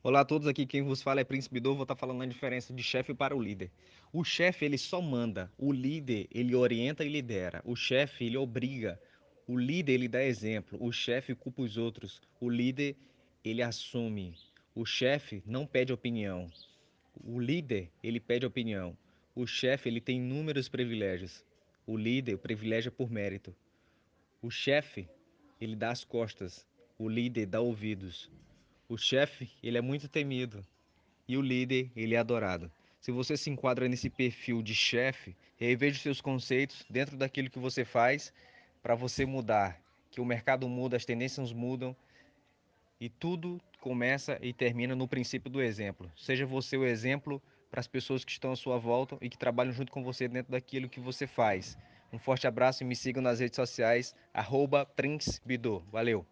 Olá a todos, aqui quem vos fala é Príncipe Dor, vou estar falando a diferença de chefe para o líder. O chefe ele só manda, o líder ele orienta e lidera, o chefe ele obriga, o líder ele dá exemplo, o chefe culpa os outros, o líder ele assume, o chefe não pede opinião, o líder ele pede opinião, o chefe ele tem inúmeros privilégios, o líder o privilégio é por mérito, o chefe ele dá as costas, o líder dá ouvidos. O chefe, ele é muito temido e o líder, ele é adorado. Se você se enquadra nesse perfil de chefe, reveja os seus conceitos dentro daquilo que você faz para você mudar, que o mercado muda, as tendências mudam e tudo começa e termina no princípio do exemplo. Seja você o exemplo para as pessoas que estão à sua volta e que trabalham junto com você dentro daquilo que você faz. Um forte abraço e me sigam nas redes sociais, arroba Valeu!